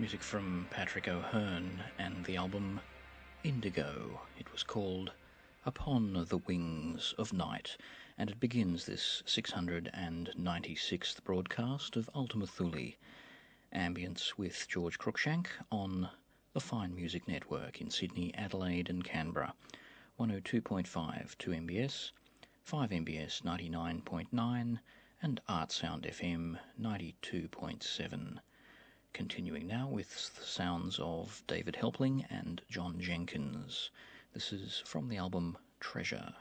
Music from Patrick O'Hearn and the album Indigo. It was called Upon the Wings of Night, and it begins this 696th broadcast of Ultima Thule, ambience with George Cruikshank on the Fine Music Network in Sydney, Adelaide, and Canberra. 102.5 2MBS, 5MBS 99.9, and Art Sound FM 92.7. Continuing now with the sounds of David Helpling and Jon Jenkins. This is from the album Treasure.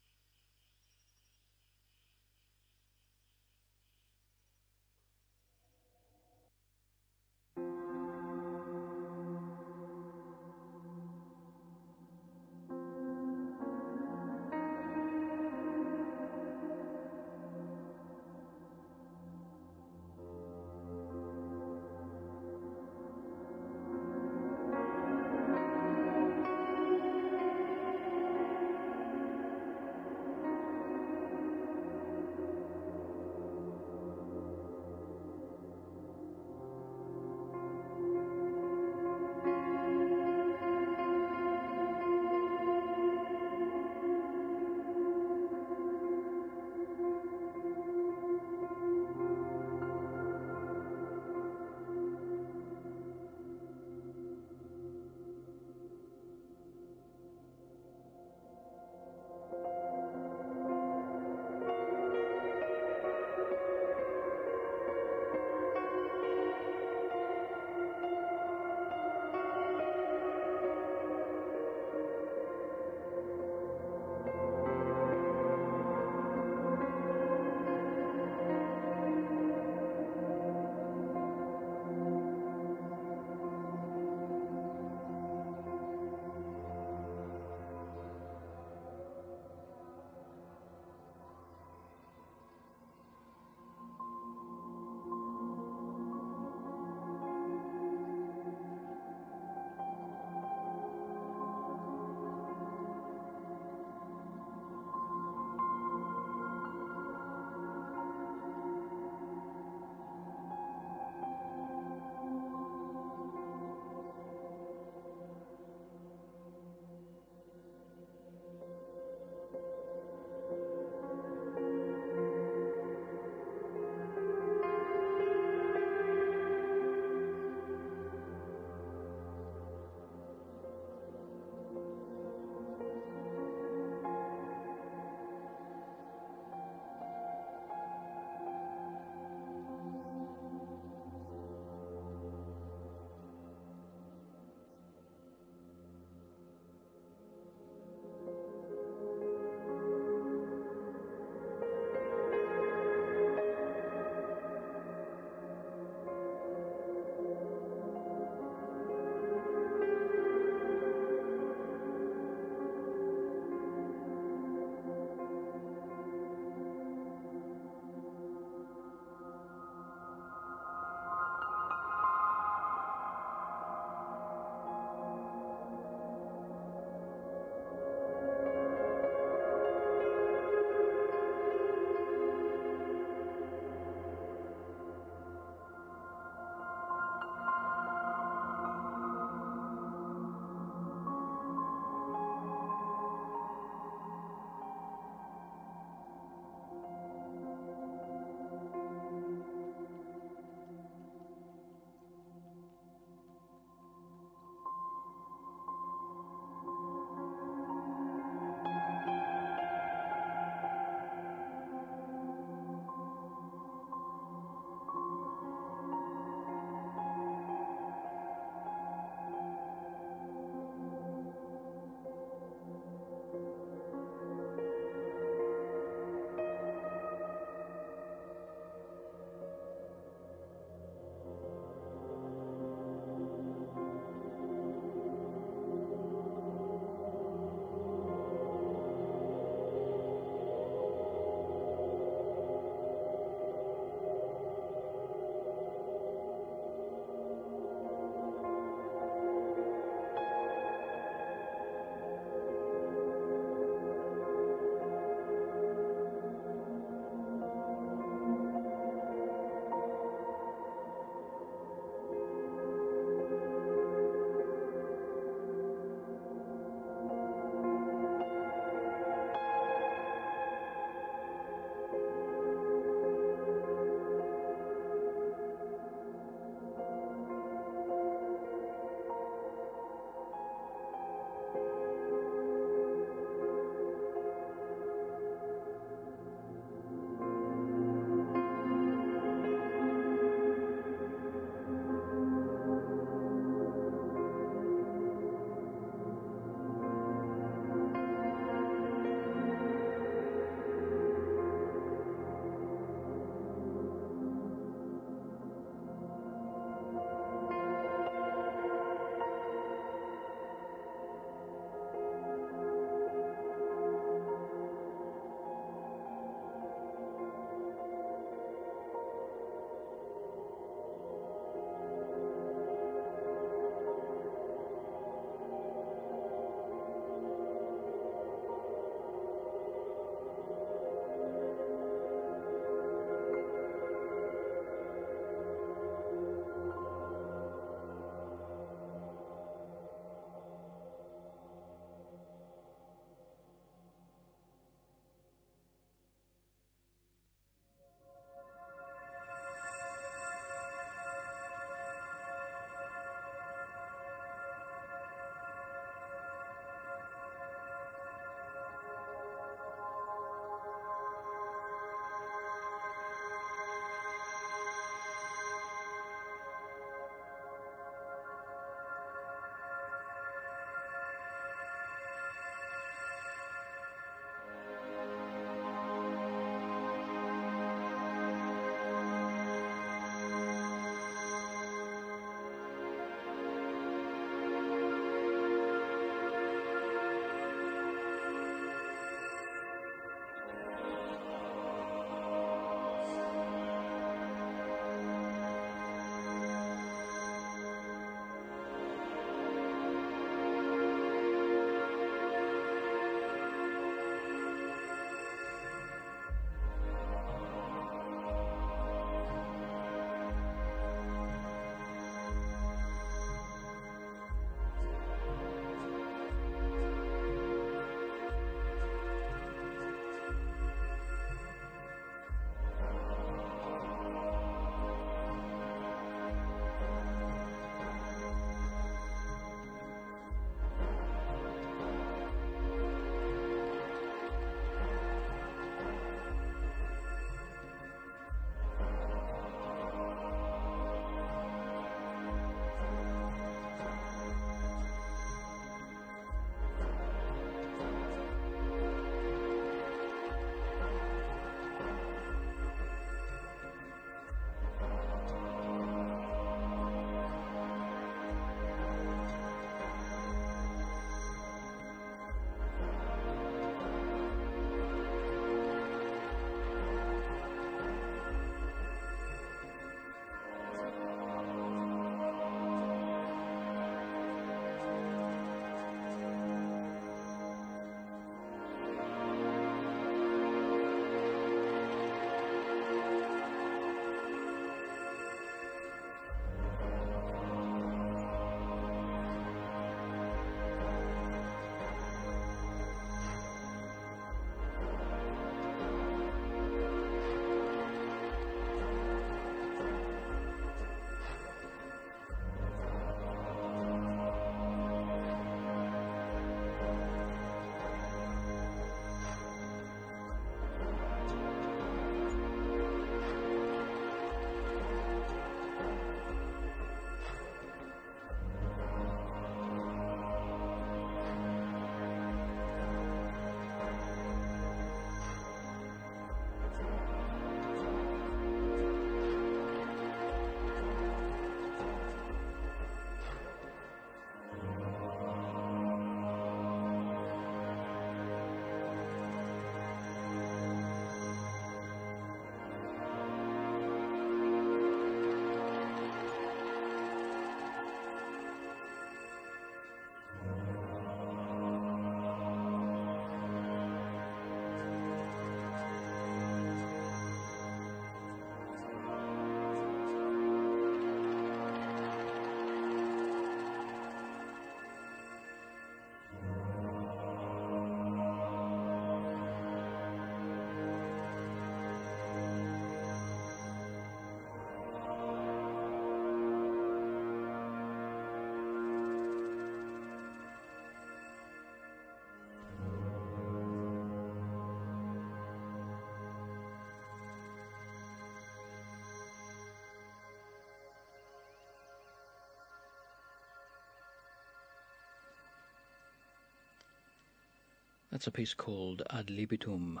That's a piece called Ad Libitum,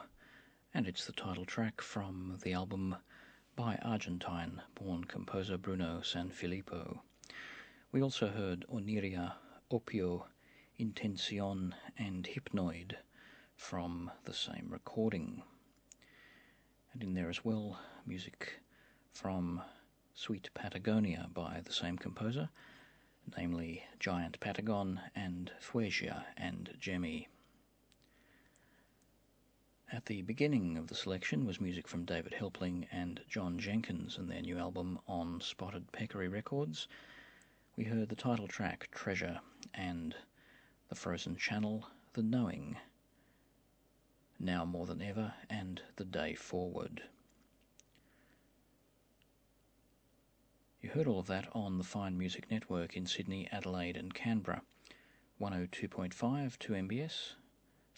and it's the title track from the album by Argentine born composer Bruno Sanfilippo. We also heard Oniria, Opio, Intención, and Hypnoid from the same recording. And in there as well, music from Sweet Patagonia by the same composer, namely Giant Patagon and Fuegia and Jemmy. The beginning of the selection was music from David Helpling and Jon Jenkins and their new album on Spotted Peccary Records. We heard the title track Treasure and the Frozen Channel The Knowing, Now More Than Ever, and The Day Forward. You heard all of that on the Fine Music Network in Sydney, Adelaide, and Canberra. 102.5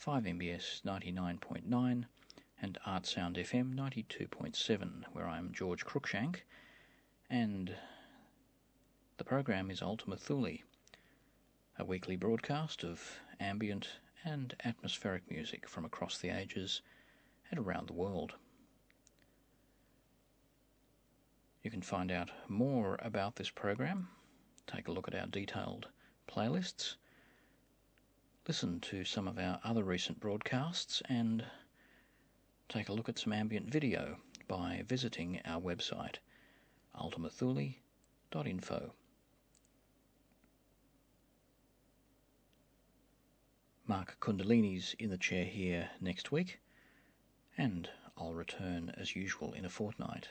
2MBS, 5MBS 99.9 and Artsound FM 92.7, where I'm George Cruikshank, and the program is Ultima Thule, a weekly broadcast of ambient and atmospheric music from across the ages and around the world. You can find out more about this program, take a look at our detailed playlists listen to some of our other recent broadcasts and take a look at some ambient video by visiting our website ultimathule.info. Mark Kundalini's in the chair here next week, and I'll return as usual in a fortnight.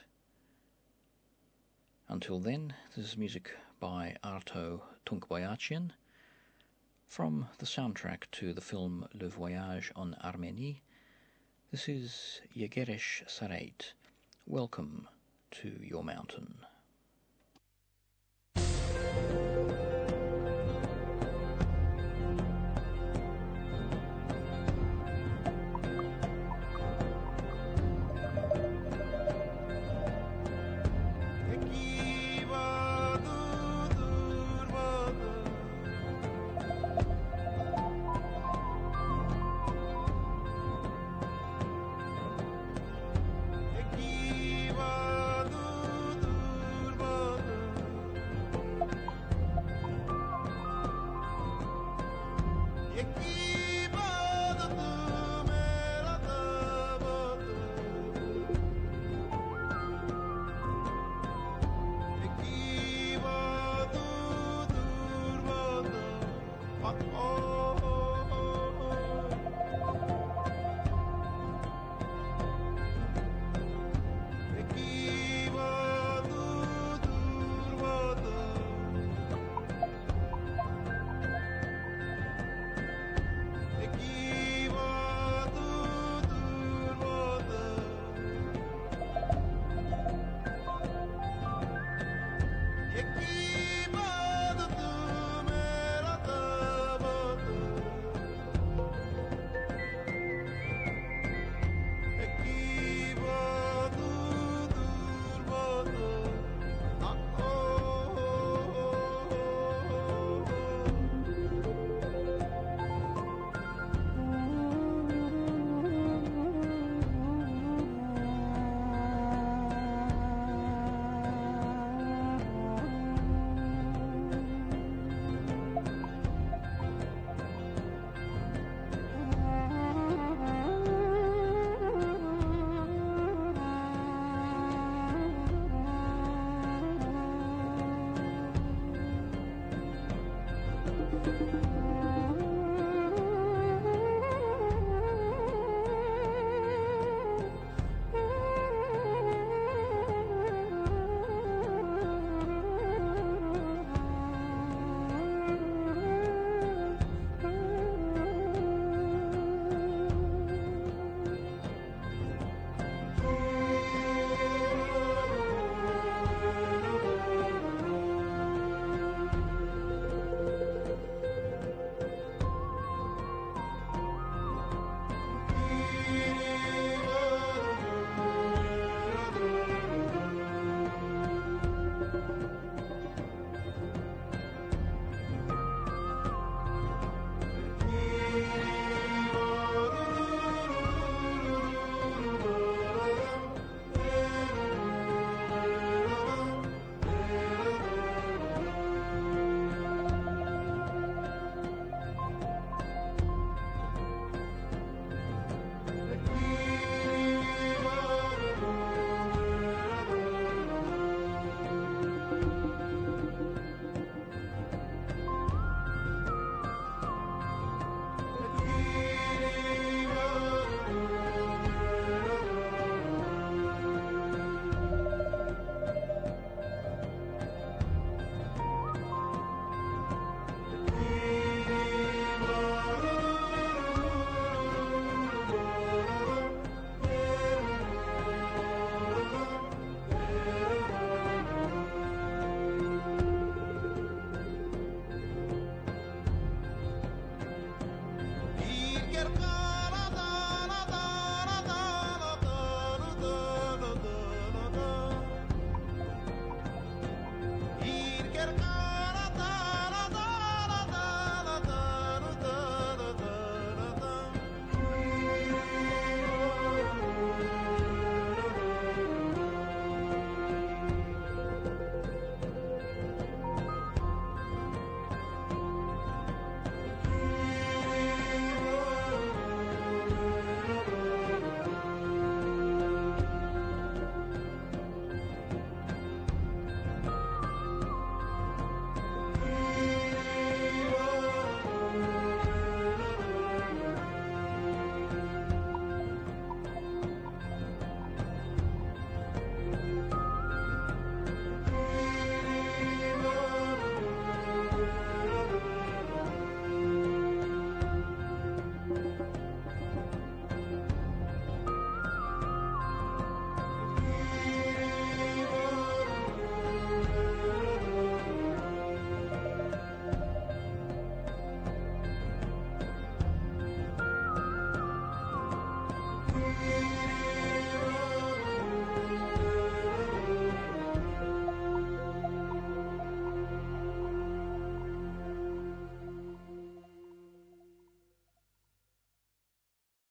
Until then, this is music by Arto Tunçboyacıyan from the soundtrack to the film Le Voyage en Arménie, this is Yegeresh Sareit. Welcome to your mountain.